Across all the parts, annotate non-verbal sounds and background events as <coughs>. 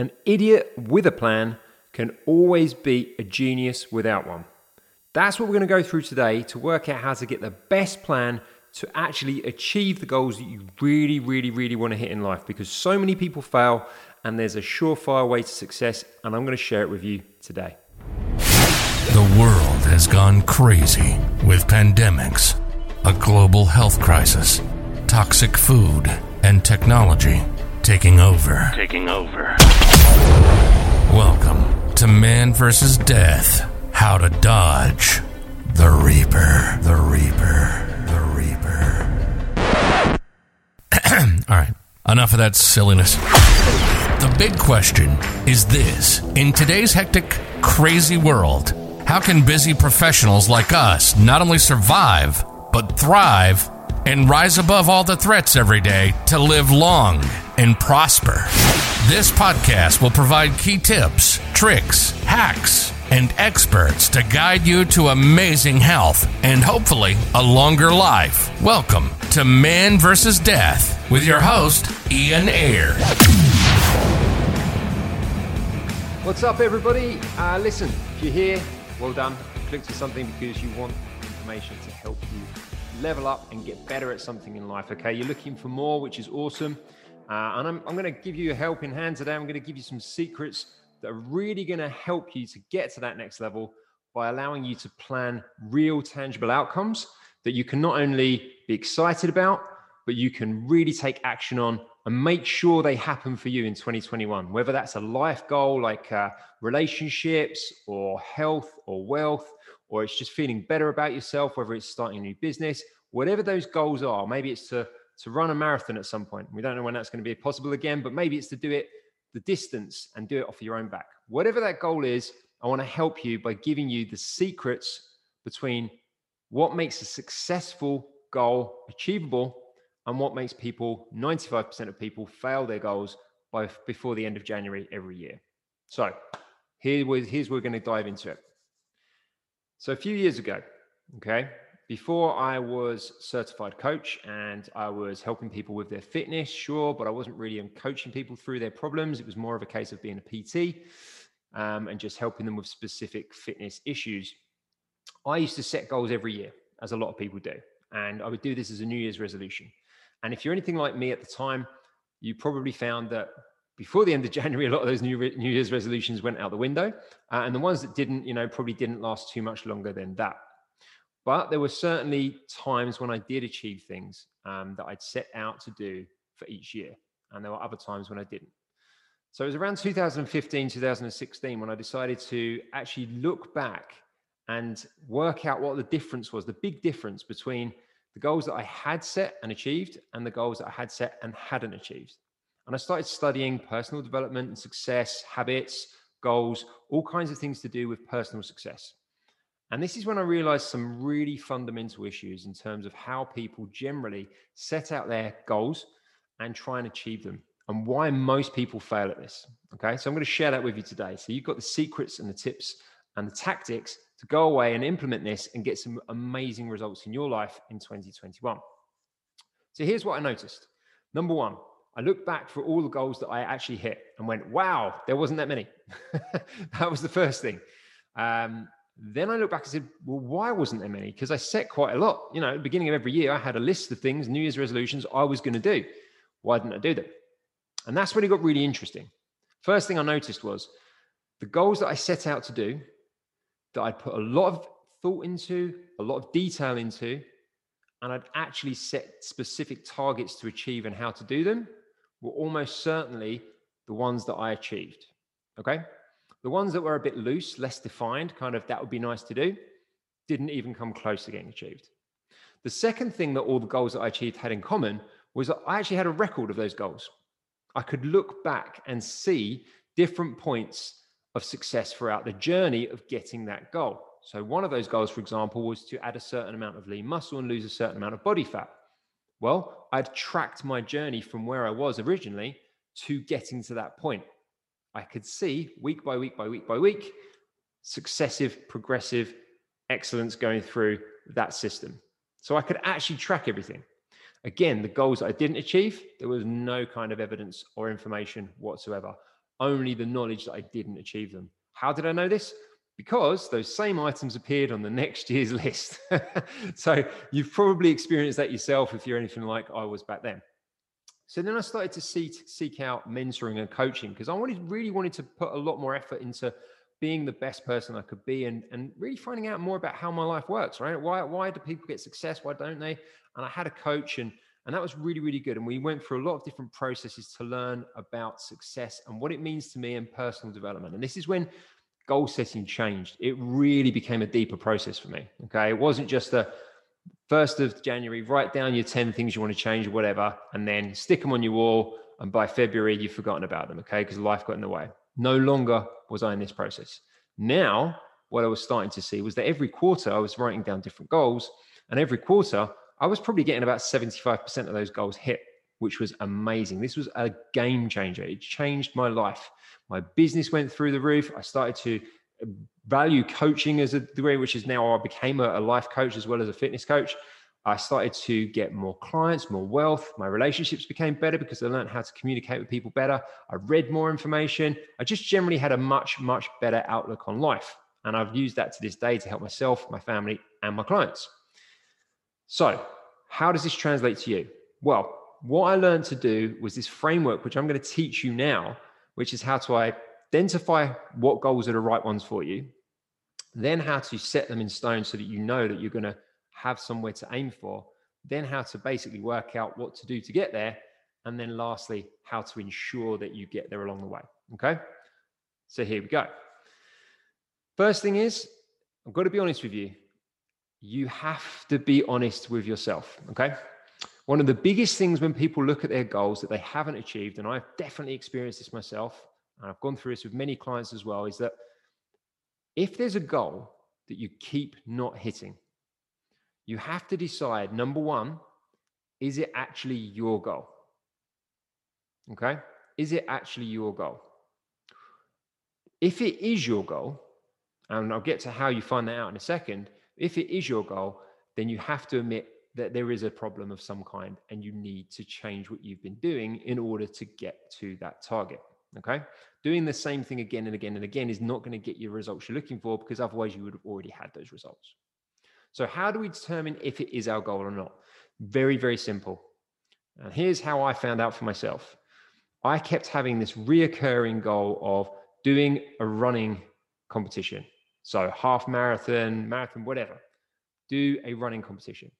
An idiot with a plan can always beat a genius without one. That's what we're going to go through today to work out how to get the best plan to actually achieve the goals that you really, really, really want to hit in life because so many people fail and there's a surefire way to success, and I'm going to share it with you today. The world has gone crazy with pandemics, a global health crisis, toxic food, and technology taking over. Taking over. Welcome to Man vs. Death How to Dodge the Reaper. The Reaper. The Reaper. <clears throat> All right, enough of that silliness. The big question is this In today's hectic, crazy world, how can busy professionals like us not only survive, but thrive and rise above all the threats every day to live long and prosper? This podcast will provide key tips, tricks, hacks, and experts to guide you to amazing health and hopefully a longer life. Welcome to Man vs. Death with your host, Ian Ayre. What's up, everybody? Uh, listen, if you're here, well done. Click to something because you want information to help you level up and get better at something in life. Okay, you're looking for more, which is awesome. Uh, and I'm, I'm going to give you a helping hand today. I'm going to give you some secrets that are really going to help you to get to that next level by allowing you to plan real, tangible outcomes that you can not only be excited about, but you can really take action on and make sure they happen for you in 2021. Whether that's a life goal like uh, relationships or health or wealth, or it's just feeling better about yourself, whether it's starting a new business, whatever those goals are, maybe it's to to run a marathon at some point. We don't know when that's going to be possible again, but maybe it's to do it the distance and do it off your own back. Whatever that goal is, I want to help you by giving you the secrets between what makes a successful goal achievable and what makes people 95% of people fail their goals by before the end of January every year. So, here was here's where we're going to dive into it. So a few years ago, okay, before I was certified coach and I was helping people with their fitness, sure, but I wasn't really coaching people through their problems. It was more of a case of being a PT um, and just helping them with specific fitness issues. I used to set goals every year, as a lot of people do, and I would do this as a New Year's resolution. And if you're anything like me at the time, you probably found that before the end of <laughs> January, a lot of those New, Year's resolutions went out the window, uh, and the ones that didn't, you know, probably didn't last too much longer than that. But there were certainly times when I did achieve things um, that I'd set out to do for each year. And there were other times when I didn't. So it was around 2015, 2016 when I decided to actually look back and work out what the difference was, the big difference between the goals that I had set and achieved and the goals that I had set and hadn't achieved. And I started studying personal development and success, habits, goals, all kinds of things to do with personal success. And this is when I realized some really fundamental issues in terms of how people generally set out their goals and try and achieve them and why most people fail at this. Okay. So I'm going to share that with you today. So you've got the secrets and the tips and the tactics to go away and implement this and get some amazing results in your life in 2021. So here's what I noticed. Number one, I looked back for all the goals that I actually hit and went, wow, there wasn't that many. <laughs> that was the first thing. Um, then I look back and said, well, why wasn't there many? Because I set quite a lot. You know, beginning of every year, I had a list of things, New Year's resolutions I was going to do. Why didn't I do them? And that's when it got really interesting. First thing I noticed was the goals that I set out to do, that I'd put a lot of thought into, a lot of detail into, and I'd actually set specific targets to achieve and how to do them, were almost certainly the ones that I achieved. Okay. The ones that were a bit loose, less defined, kind of that would be nice to do, didn't even come close to getting achieved. The second thing that all the goals that I achieved had in common was that I actually had a record of those goals. I could look back and see different points of success throughout the journey of getting that goal. So, one of those goals, for example, was to add a certain amount of lean muscle and lose a certain amount of body fat. Well, I'd tracked my journey from where I was originally to getting to that point. I could see week by week by week by week successive progressive excellence going through that system. So I could actually track everything. Again, the goals I didn't achieve, there was no kind of evidence or information whatsoever. only the knowledge that I didn't achieve them. How did I know this? Because those same items appeared on the <laughs> next year's list. <laughs> so you've probably experienced that yourself if you're anything like I was back then. So then I started to seek, seek out mentoring and coaching because I wanted really wanted to put a lot more effort into being the best person I could be and, and really finding out more about how my life works, right? Why, why do people get success? Why don't they? And I had a coach and, and that was really, really good. And we went through a lot of different processes to learn about success and what it means to me and personal development. And this is when goal setting changed. It really became a deeper process for me. Okay. It wasn't just a, first of January, write down your 10 things you want to change whatever, and then stick them on your wall. And by February, you've forgotten about them, okay? Because life got in the way. No longer was I in this process. Now, what I was starting to see was that every quarter I was writing down different goals, and every quarter I was probably getting about 75% of those goals hit, which was amazing. This was a game changer. It changed my life. My business went through the roof. I started to value coaching as a degree, which is now I became a, a life coach as well as a fitness coach. I started to get more clients, more wealth. My relationships became better because I learned how to communicate with people better. I read more information. I just generally had a much, much better outlook on life. And I've used that to this day to help myself, my family, and my clients. So, how does this translate to you? Well, what I learned to do was this framework, which I'm going to teach you now, which is how to identify what goals are the right ones for you, then how to set them in stone so that you know that you're going to have somewhere to aim for, then how to basically work out what to do to get there, and then lastly, how to ensure that you get there along the way. Okay. So here we go. First thing is, I've got to be honest with you. You have to be honest with yourself. Okay. One of the biggest things when people look at their goals that they haven't achieved, and I've definitely experienced this myself, and I've gone through this with many clients as well, is that if there's a goal that you keep not hitting, you have to decide number one, is it actually your goal? Okay. Is it actually your goal? If it is your goal, and I'll get to how you find that out in a second, if it is your goal, then you have to admit that there is a problem of some kind and you need to change what you've been doing in order to get to that target. Okay. Doing the same thing again and again and again is not going to get you the results you're looking for because otherwise you would have already had those results. So, how do we determine if it is our goal or not? Very, very simple. And here's how I found out for myself I kept having this reoccurring goal of doing a running competition. So, half marathon, marathon, whatever, do a running competition.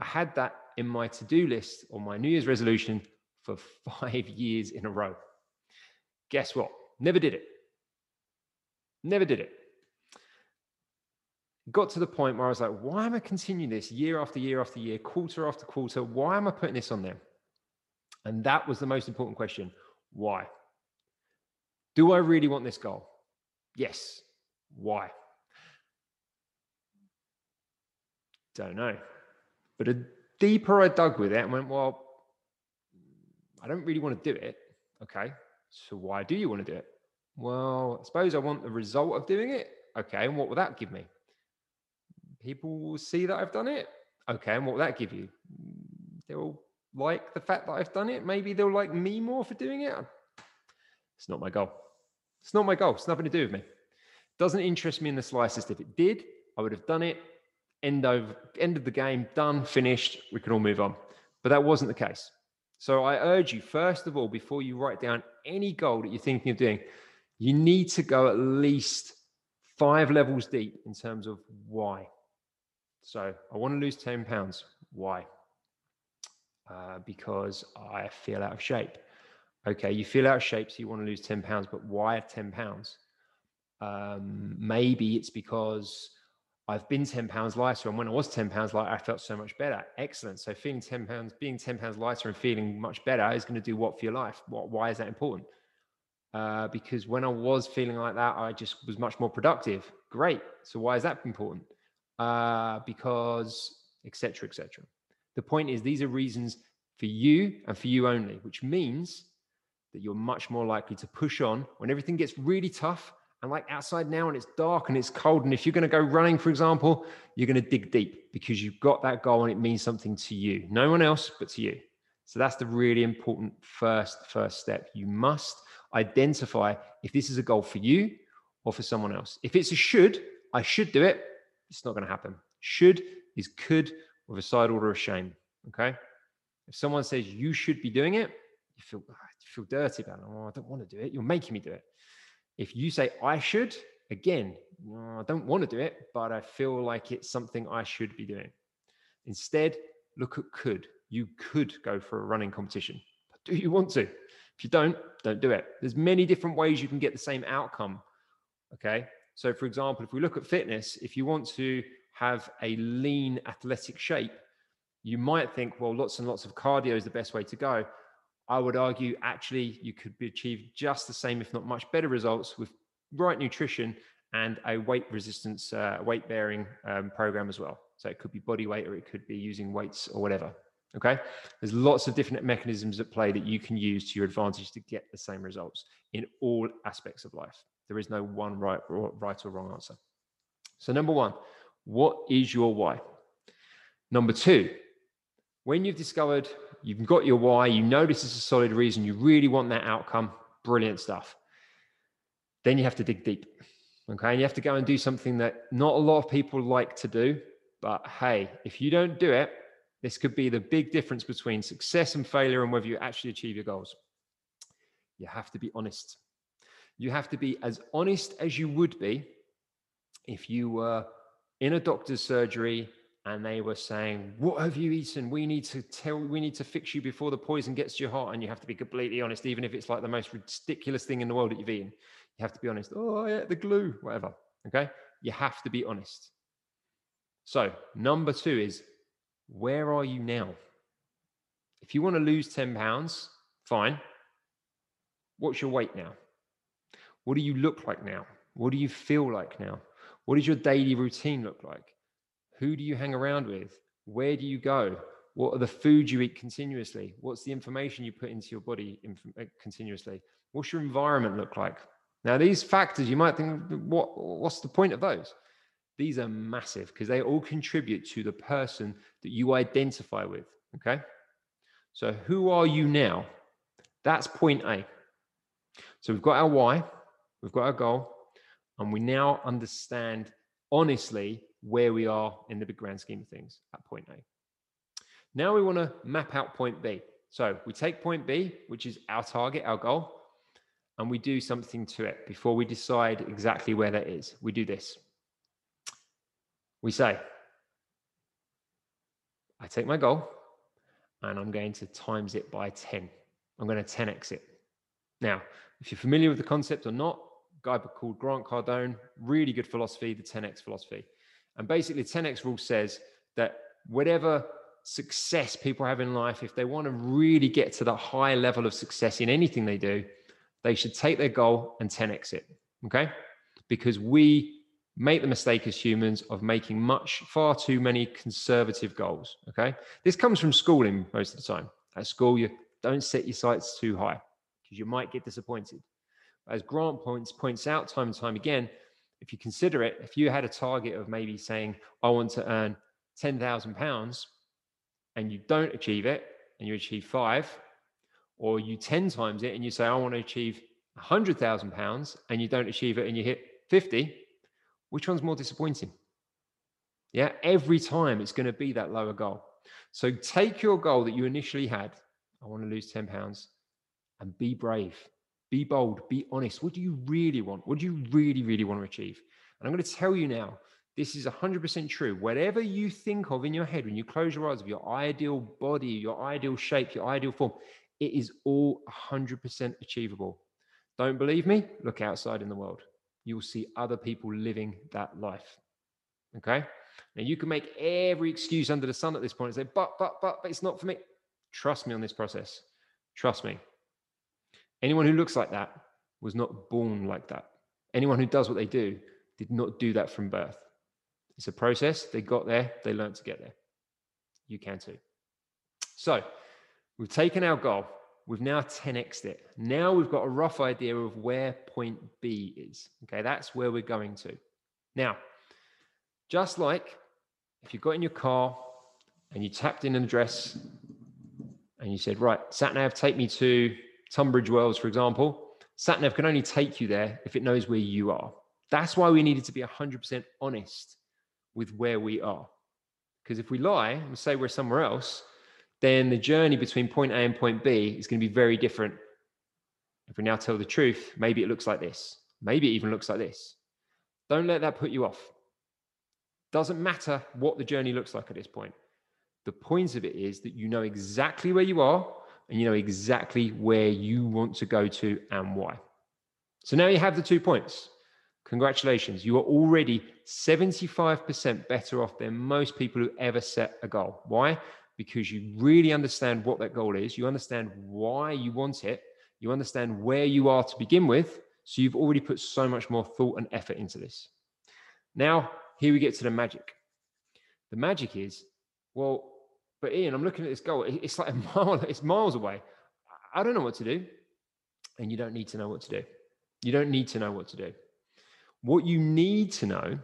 I had that in my to do list or my New Year's resolution for <laughs> five years in a row. Guess what? Never did it. Never did it. Got to the point where I was like, why am I continuing this year after year after year, quarter after quarter? Why am I putting this on there? And that was the most important question. Why? Do I really want this goal? Yes. Why? Don't know. But deeper I dug with it and went, well, I don't really want to do it. Okay. So why do you want to do it? Well, I suppose I want the result of doing it. Okay. And what will that give me? People will see that I've done it. Okay. And what will that give you? They'll like the fact that I've done it. Maybe they'll like me more for doing it. It's not my goal. It's not my goal. It's nothing to do with me. Doesn't interest me in the slightest. If it did, I would have done it. End of end of the game, done, finished. We can all move on. But that wasn't the case. So I urge you, first of all, before you write down any goal that you're thinking of doing, you need to go at least five levels deep in terms of why. So I want to lose 10 pounds. Why? Uh, because I feel out of shape. Okay, you feel out of shape, so you want to lose 10 pounds, but why 10 pounds? Um, maybe it's because I've been 10 pounds lighter. And when I was 10 pounds lighter, I felt so much better. Excellent. So feeling 10 pounds, being 10 pounds lighter and feeling much better is going to do what for your life? What, why is that important? Uh, because when I was feeling like that, I just was much more productive. Great. So why is that important? Uh, because etc. etc. The point is, these are reasons for you and for you only, which means that you're much more likely to push on when everything gets really tough and like outside now and it's dark and it's cold. And if you're going to go running, for example, you're going to dig deep because you've got that goal and it means something to you, no one else, but to you. So that's the really important first, first step. You must Identify if this is a goal for you or for someone else. If it's a should, I should do it, it's not going to happen. Should is could with a side order of shame. Okay. If someone says you should be doing it, you feel ah, you feel dirty about it. Oh, I don't want to do it. You're making me do it. If you say I should, again, oh, I don't want to do it, but I feel like it's something I should be doing. Instead, look at could. You could go for a running competition. But do you want to? If you don't, don't do it. There's many different ways you can get the same outcome. Okay. So, for example, if we look at fitness, if you want to have a lean athletic shape, you might think, well, lots and lots of cardio is the best way to go. I would argue actually you could achieve just the same, if not much better results with right nutrition and a weight resistance, uh, weight bearing um, program as well. So it could be body weight or it could be using weights or whatever. Okay. There's lots of different mechanisms at play that you can use to your advantage to get the same results in all aspects of life. There is no one right, right or wrong answer. So, number one, what is your why? Number two, when you've discovered you've got your why, you know this is a solid reason, you really want that outcome, brilliant stuff. Then you have to dig deep. Okay. And you have to go and do something that not a lot of people like to do. But hey, if you don't do it, this could be the big difference between success and failure and whether you actually achieve your goals. You have to be honest. You have to be as honest as you would be if you were in a doctor's surgery and they were saying, What have you eaten? We need to tell, we need to fix you before the poison gets to your heart. And you have to be completely honest, even if it's like the most ridiculous thing in the world that you've eaten. You have to be honest. Oh, I ate the glue, whatever. Okay. You have to be honest. So, number two is where are you now? If you want to lose 10 pounds, fine. What's your weight now? What do you look like now? What do you feel like now? What does your daily routine look like? Who do you hang around with? Where do you go? What are the foods you eat continuously? What's the information you put into your body uh, continuously? What's your environment look like? Now, these factors, you might think, what, what's the point of those? These are massive because they all contribute to the person that you identify with. Okay. So, who are you now? That's point A. So, we've got our why, We've got our goal, and we now understand honestly where we are in the big grand scheme of things at point A. Now we want to map out point B. So we take point B, which is our target, our goal, and we do something to it before we decide exactly where that is. We do this. We say, I take my goal and I'm going to times it by 10. I'm going to 10x it. Now, if you're familiar with the concept or not, guy called Grant Cardone, really good philosophy, the 10x philosophy. And basically, 10x rule says that whatever success people have in life, if they want to really get to the high level of success in anything they do, they should take their goal and 10x it. Okay. Because we make the mistake as humans of making much, far too many conservative goals. Okay. This comes from schooling most of the time. At school, you don't set your sights too high because you might get disappointed. As Grant points points out time and time again, if you consider it, if you had a target of maybe saying, I want to earn ten thousand pounds, and you don't achieve it, and you achieve five, or you ten times it and you say, I want to achieve hundred thousand pounds, and you don't achieve it and you hit fifty, which one's more disappointing? Yeah, every time it's going to be that lower goal. So take your goal that you initially had. I want to lose 10 pounds and be brave. Be bold, be honest. What do you really want? What do you really, really want to achieve? And I'm going to tell you now, this is 100% true. Whatever you think of in your head when you close your eyes of your ideal body, your ideal shape, your ideal form, it is all 100% achievable. Don't believe me? Look outside in the world. You'll see other people living that life. Okay? Now you can make every excuse under the sun at this point and say, but, but, but, but it's not for me. Trust me on this process. Trust me. Anyone who looks like that was not born like that. Anyone who does what they do did not do that from birth. It's a process. They got there, they learned to get there. You can too. So we've taken our goal, we've now 10xed it. Now we've got a rough idea of where point B is. Okay, that's where we're going to. Now, just like if you got in your car and you tapped in an address and you said, right, sat nav, take me to Tunbridge Wells, for example, Satnav can only take you there if it knows where you are. That's why we needed to be 100% honest with where we are. Because if we lie and say we're somewhere else, then the journey between point A and point B is going to be very different. If we now tell the truth, maybe it looks like this. Maybe it even looks like this. Don't let that put you off. Doesn't matter what the journey looks like at this point. The point of it is that you know exactly where you are and you know exactly where you want to go to and why. So now you have the two points. Congratulations, you are already 75% better off than most people who ever set a goal. Why? Because you really understand what that goal is, you understand why you want it, you understand where you are to begin with. So you've already put so much more thought and effort into this. Now, here we get to the magic. The magic is, well, but Ian, I'm looking at this goal. It's like a <laughs> mile, it's miles away. I don't know what to do. And you don't need to know what to do. You don't need to know what to do. What you need to know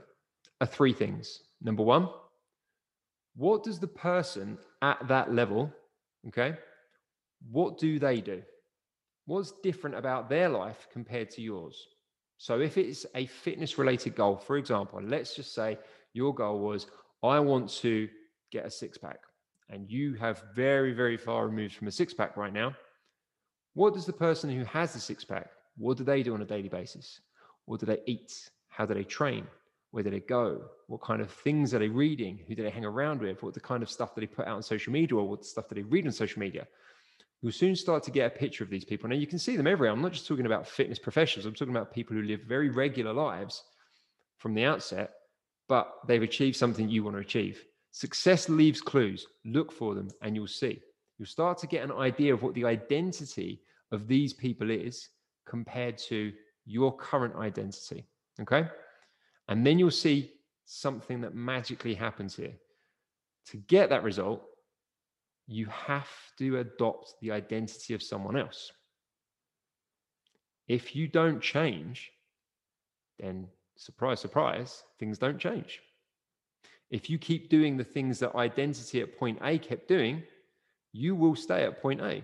are three things. Number one, what does the person at that level, okay, what do they do? What's different about their life compared to yours? So if it's a fitness related goal, for example, let's just say your goal was, I want to get a six pack, and you have very, very far removed from a six pack right now. What does the person who has the six pack, what do they do on a daily basis? What do they eat? How do they train? Where do they go? What kind of things are they reading? Who do they hang around with? What the kind of stuff that they put out on social media or what stuff that they read on social media? You'll soon start to get a picture of these people. Now you can see them everywhere. I'm not just talking about fitness professionals. I'm talking about people who live very regular lives from the outset, but they've achieved something you want to achieve. Success leaves clues. Look for them and you'll see. You'll start to get an idea of what the identity of these people is compared to your current identity. Okay. And then you'll see something that magically happens here. To get that result, you have to adopt the identity of someone else. If you don't change, then surprise, surprise, things don't change. If you keep doing the things that identity at point A kept doing, you will stay at point A.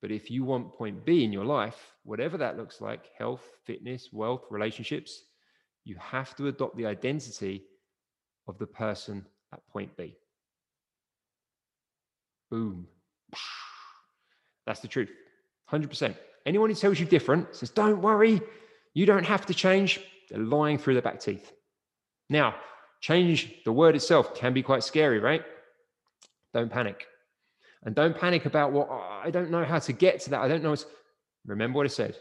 But if you want point B in your life, whatever that looks like health, fitness, wealth, relationships you have to adopt the identity of the person at point B. Boom. <sighs> That's the truth. 100%. Anyone who tells you different says, don't worry, you don't have to change. They're lying through their back teeth. Now, change, the word itself can be quite scary, right? Don't panic. And don't panic about what oh, I don't know how to get to that. I don't know. Remember what I said.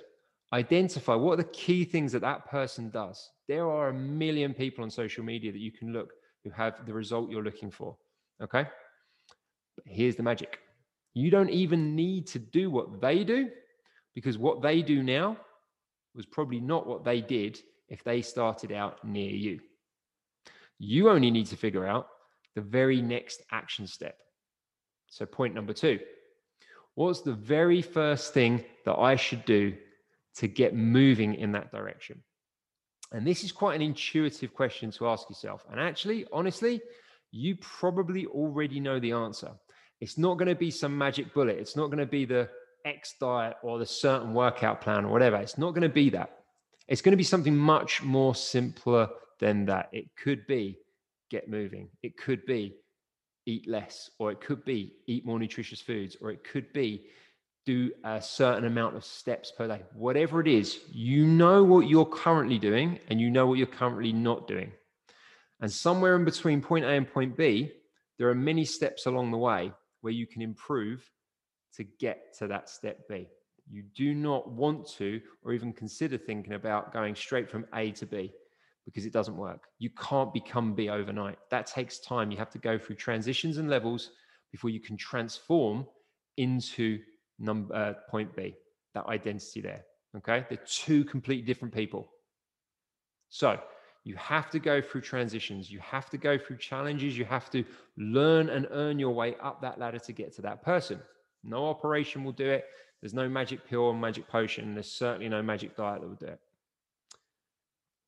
Identify what are the key things that that person does. There are a million people on social media that you can look who have the result you're looking for. Okay. But here's the magic you don't even need to do what they do because what they do now was probably not what they did if they started out near you. You only need to figure out the very next action step. So, point number two what's the very first thing that I should do to get moving in that direction? And this is quite an intuitive question to ask yourself. And actually, honestly, you probably already know the answer. It's not going to be some magic bullet. It's not going to be the X diet or the certain workout plan or whatever. It's not going to be that. It's going to be something much more simpler than that. It could be get moving. It could be eat less, or it could be eat more nutritious foods, or it could be do a certain amount of steps per day. Whatever it is, you know what you're currently doing and you know what you're currently not doing. And somewhere in between point A and point B, there are many steps along the way where you can improve to get to that step B. You do not want to or even consider thinking about going straight from A to B because it doesn't work. You can't become B overnight. That takes time. You have to go through transitions and levels before you can transform into number uh, point B, that identity there. Okay, they're two completely different people. So you have to go through transitions. You have to go through challenges. You have to learn and earn your way up that ladder to get to that person. No operation will do it. There's no magic pill or magic potion. There's certainly no magic diet that will do it.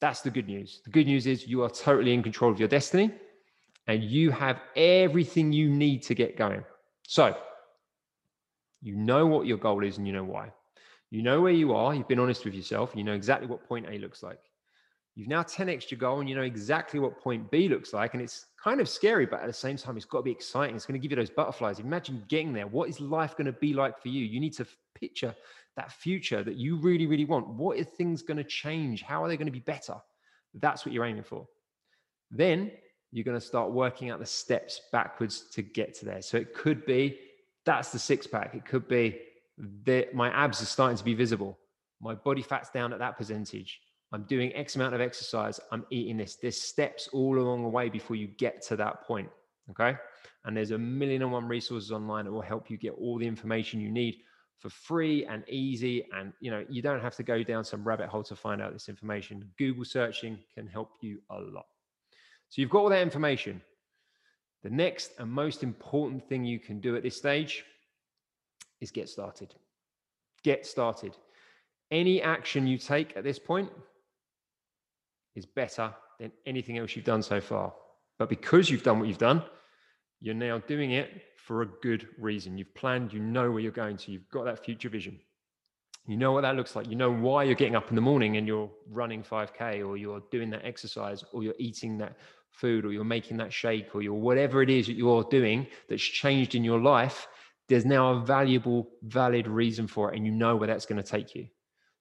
That's the good news. The good news is you are totally in control of your destiny and you have everything you need to get going. So, you know what your goal is and you know why. You know where you are. You've been honest with yourself. You know exactly what point A looks like. You've now 10x your goal and you know exactly what point B looks like. And it's kind of scary, but at the same time, it's got to be exciting. It's going to give you those butterflies. Imagine getting there. What is life going to be like for you? You need to picture that future that you really, really want. What are things going to change? How are they going to be better? That's what you're aiming for. Then you're going to start working out the steps backwards to get to there. So it could be that's the six pack. It could be that my abs are starting to be visible. My body fat's down at that percentage. I'm doing X amount of exercise. I'm eating this. There's steps all along the way before you get to that point. Okay. And there's a million and one resources online that will help you get all the information you need for free and easy. And you know, you don't have to go down some rabbit hole to find out this information. Google searching can help you a lot. So you've got all that information. The next and most important thing you can do at this stage is get started. Get started. Any action you take at this point is better than anything else you've done so far. But because you've done what you've done, you're now doing it for a good reason. You've planned, you know where you're going to, you've got that future vision. You know what that looks like. You know why you're getting up in the morning and you're running 5K or you're doing that exercise or you're eating that food or you're making that shake or you're whatever it is that you're doing that's changed in your life. There's now a valuable, valid reason for it, and you know where that's going to take you.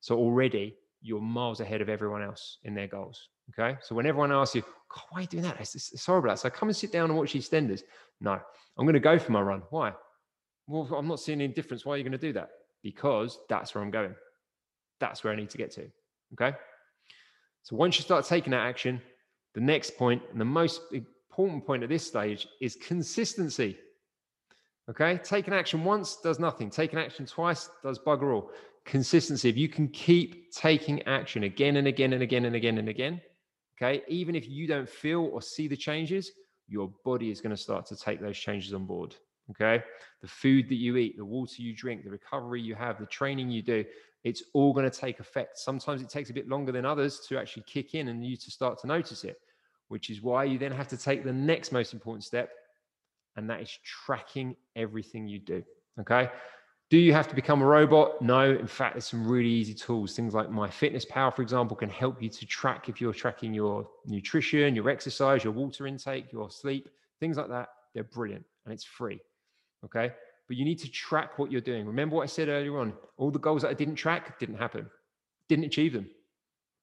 So already you're miles ahead of everyone else in their goals. Okay. So when everyone asks you, God, why are you doing that? It's, it's horrible. So come and sit down and watch EastEnders. No, I'm going to go for my run. Why? Well, I'm not seeing any difference. Why are you going to do that? Because that's where I'm going. That's where I need to get to. Okay. So once you start taking that action, the next point and the most important point at this stage is consistency. Okay. Taking action once does nothing. Taking action twice does bugger all consistency, if you can keep taking action again and again and again and again and again, okay, even if you don't feel or see the changes, your body is going to start to take those changes on board. Okay. The food that you eat, the water you drink, the recovery you have, the training you do, it's all going to take effect. Sometimes it takes a bit longer than others to actually kick in and you to start to notice it, which is why you then have to take the next most important step, and that is tracking everything you do. Okay. Do you have to become a robot? No. In fact, there's some really easy tools. Things like MyFitnessPal, for example, can help you to track if you're tracking your nutrition, your exercise, your water intake, your sleep, things like that. They're brilliant and it's free. Okay. But you need to track what you're doing. Remember what I said earlier on? All the goals that I didn't track didn't happen, didn't achieve them.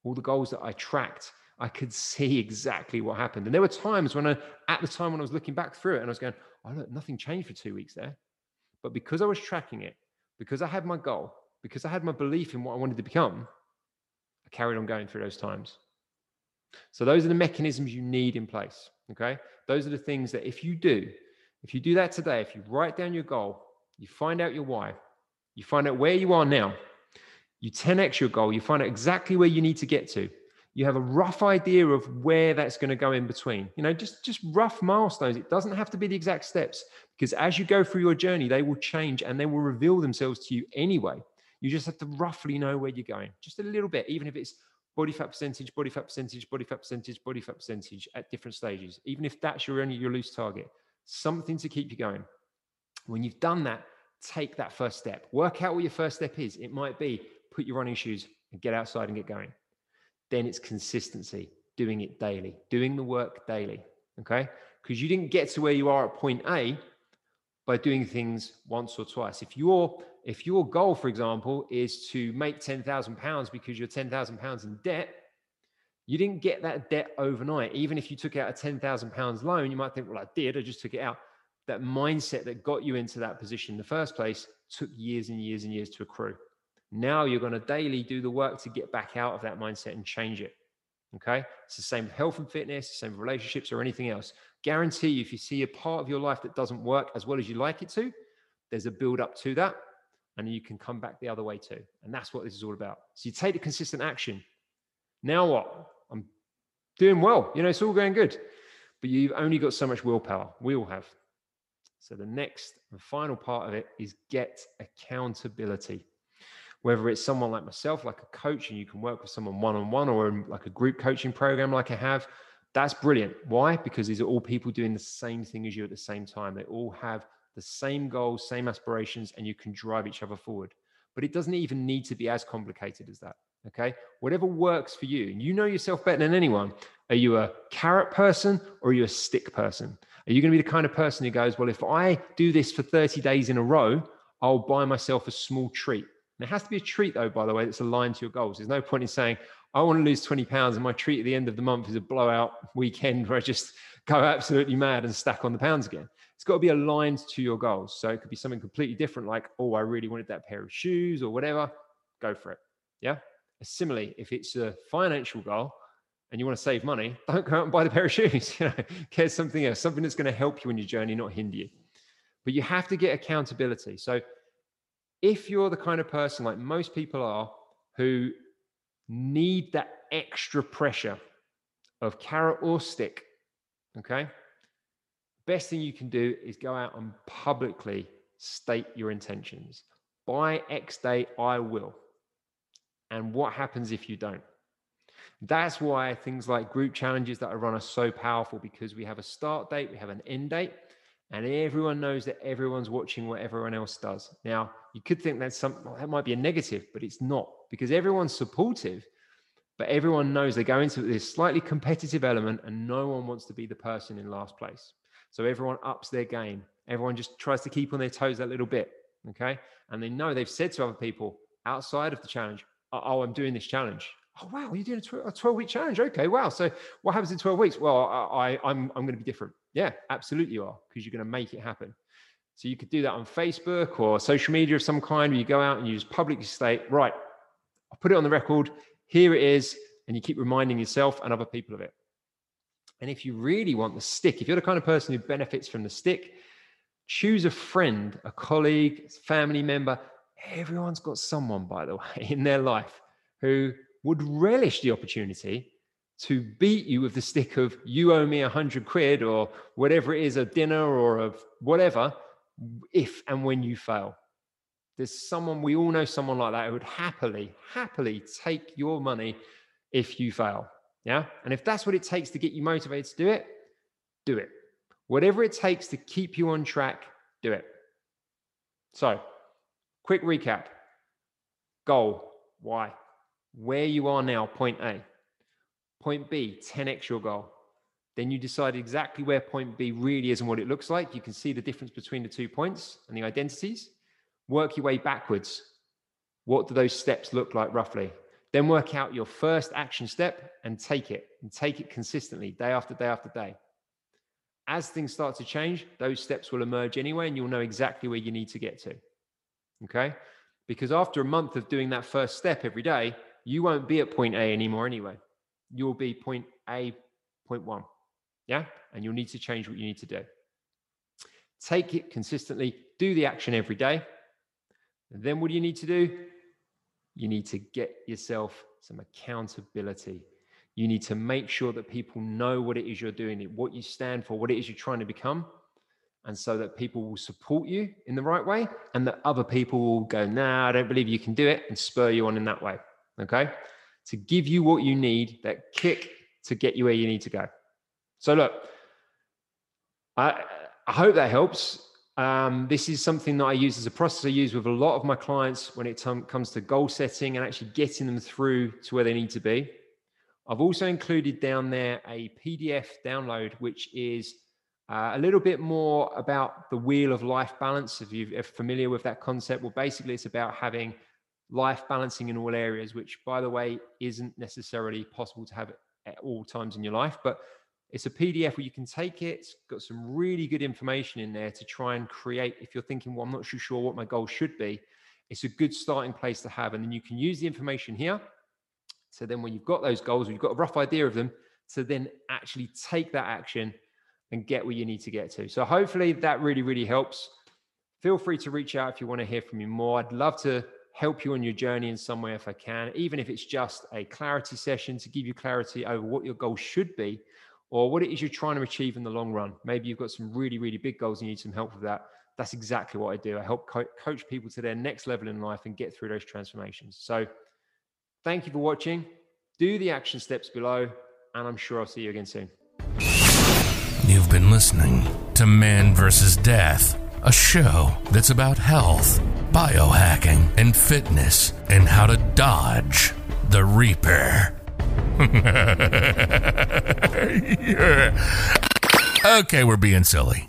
All the goals that I tracked, I could <laughs> see exactly what happened. And there were times when I, at the time when I was looking back through it and I was going, oh, look, nothing changed for two weeks there. But because I was tracking it, because I had my goal, because I had my belief in what I wanted to become, I carried on going through those times. So those are the mechanisms you need in place. Okay. Those are the things that if you do, if you do that today, if you write down your goal, you find out your why, you find out where you are now, you 10x your goal, you find out exactly where you need to get to, you have a rough idea of where that's going to go in between. You know just just rough milestones. It doesn't have to be the exact steps because as you go through your journey they will change and they will reveal themselves to you anyway. You just have to roughly know where you're going just a little bit even if it's body fat percentage body fat percentage body fat percentage body fat percentage at different stages. Even if that's your only your loose target something to keep you going. When you've done that take that first step. Work out what your first step is. It might be put your running shoes and get outside and get going then it's consistency, doing it daily, doing the work daily. Okay. Because you didn't get to where you are at point A by doing things once or twice. If your if your goal, for example, is to make ten thousand pounds because you're ten thousand pounds in debt, you didn't get that debt overnight. Even if you took out a ten thousand pounds loan, you might think, "Well, I did. I just took it out." That mindset that got you into that position in the first place took years and years and years to accrue. Now you're going to daily do the work to get back out of that mindset and change it. Okay. It's the same with health and fitness, same with relationships or anything else. Guarantee you, if you see a part of your life that doesn't work as well as you like it to, there's a build up to that. And you can come back the other way too. And that's what this is all about. So you take the consistent action. Now what? I'm doing well. You know, it's all going good. But you've only got so much willpower. We all have. So the next and final part of it is get accountability whether it's someone like myself, like a coach, and you can work with someone one on one or in like a group coaching program like I have, that's brilliant. Why? Because these are all people doing the same thing as you at the same time. They all have the same goals, same aspirations, and you can drive each other forward. but it doesn't even need to be as complicated as that. Okay. Whatever works for you. You know yourself better than anyone. Are you a carrot person or are you a stick person? Are you going to be the kind of person who goes, well, if I do this for 30 days in a row, I'll buy myself a small treat. And it has to be a treat, though, by the way, that's aligned to your goals. There's no point in saying, I want to lose 20 pounds and my treat at the end of the month is a blowout weekend where I just <laughs> go absolutely mad and stack on the pounds again. It's got to be aligned to your goals. So it could be something completely different, like, oh, I really wanted that pair of shoes or whatever. Go for it. Yeah. Similarly, if it's a financial goal and you want to save money, <laughs> don't go out and buy the pair of shoes. <laughs> You know, get something else, something that's going to help you in your journey, not hinder you. But you have to get accountability. So if you're the kind of person like most people are who need that extra pressure of carrot or stick, okay, best thing you can do is go out and publicly state your intentions. By X date, I will. And what happens if you don't? That's why things like group challenges that I run are so powerful because we have a start date, we have an end date, and everyone knows that everyone's watching what everyone else does. Now, you could think that's some well, that might be a negative, but it's not because everyone's supportive, but everyone knows they go into this slightly competitive element and no one wants to be the person in last place. So everyone ups their game. Everyone just tries to keep on their toes a little bit. Okay. And they know they've said to other people outside of the challenge, oh, I'm doing this challenge. Oh, wow, you're doing a 12 week challenge. Okay, wow. So what happens in 12 weeks? Well, I, I, I'm, I'm going to be different. Yeah, absolutely you are, because you're going to make it happen. So you could do that on Facebook or social media of some kind, where you go out and you just publicly state, right, I'll put it on the record. Here it is. And you keep reminding yourself and other people of it. And if you really want the stick, if you're the kind of person who benefits from the stick, choose a friend, a colleague, family member. Everyone's got someone, by the <laughs> way, in their life who would relish the opportunity to beat you with the stick of you owe me a hundred quid or whatever it is, a dinner or of whatever, if and when you fail. There's someone, we all know someone like that who would happily, happily take your money if you fail. Yeah. And if that's what it takes to get you motivated to do it, do it. Whatever it takes to keep you on track, do it. So, quick recap goal, why? Where you are now, point A. Point B, 10x your goal. Then you decide exactly where point B really is and what it looks like. You can see the difference between the two points and the identities. Work your way backwards. What do those steps look like roughly? Then work out your first action step and take it and take it consistently, day after day after day. As things start to change, those steps will emerge anyway, and you'll know exactly where you need to get to. Okay? Because after a month of doing that first step every day, you won't be at point A anymore anyway. You'll be point A, point one. Yeah? And you'll need to change what you need to do. Take it consistently, do the action every day. And then what do you need to do? You need to get yourself some accountability. You need to make sure that people know what it is you're doing, what you stand for, what it is you're trying to become. And so that people will support you in the right way and that other people will go, nah, I don't believe you can do it and spur you on in that way. Okay. To give you what you need, that kick to get you where you need to go. So, look, I, I hope that helps. Um, this is something that I use as a process I use with a lot of my clients when it t- comes to goal setting and actually getting them through to where they need to be. I've also included down there a PDF download, which is uh, a little bit more about the wheel of life balance. If you're familiar with that concept, well, basically, it's about having life balancing in all areas, which, by the way, isn't necessarily possible to have at all times in your life. But it's a PDF where you can take it. It's got some really good information in there to try and create. If you're thinking, well, I'm not too sure what my goal should be, it's a good starting place to have. And then you can use the information here. So then when you've got those goals, you've got a rough idea of them, to then actually take that action and get where you need to get to. So hopefully that really, really helps. Feel free to reach out if you want to hear from me more. I'd love to help you on your journey in some way if I can, even if it's just a clarity session to give you clarity over what your goal should be or what it is you're trying to achieve in the long run. Maybe you've got some really, really big goals and you need some help with that. That's exactly what I do. I help co- coach people to their next level in life and get through those transformations. So, thank you for watching. Do the action steps below, and I'm sure I'll see you again soon. You've been listening to Man versus Death a show that's about health, biohacking, and fitness, and how to dodge the Reaper. <laughs> Okay, we're being silly.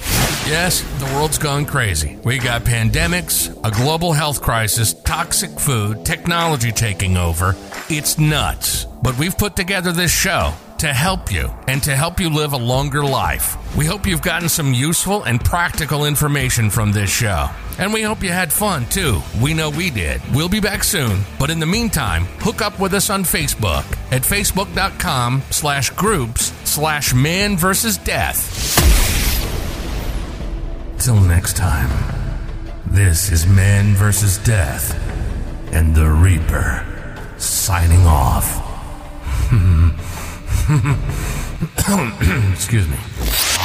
Yes, the world's gone crazy. We got pandemics, a global health crisis, toxic food, technology taking over. It's nuts. But we've put together this show to help you and to help you live a longer life. We hope you've gotten some useful and practical information from this show. And we hope you had fun too. We know we did. We'll be back soon. But in the meantime, hook up with us on Facebook at facebook.com slash groups slash man versus death. Till next time, this is Man versus Death and the Reaper signing off. <laughs> <coughs> Excuse me.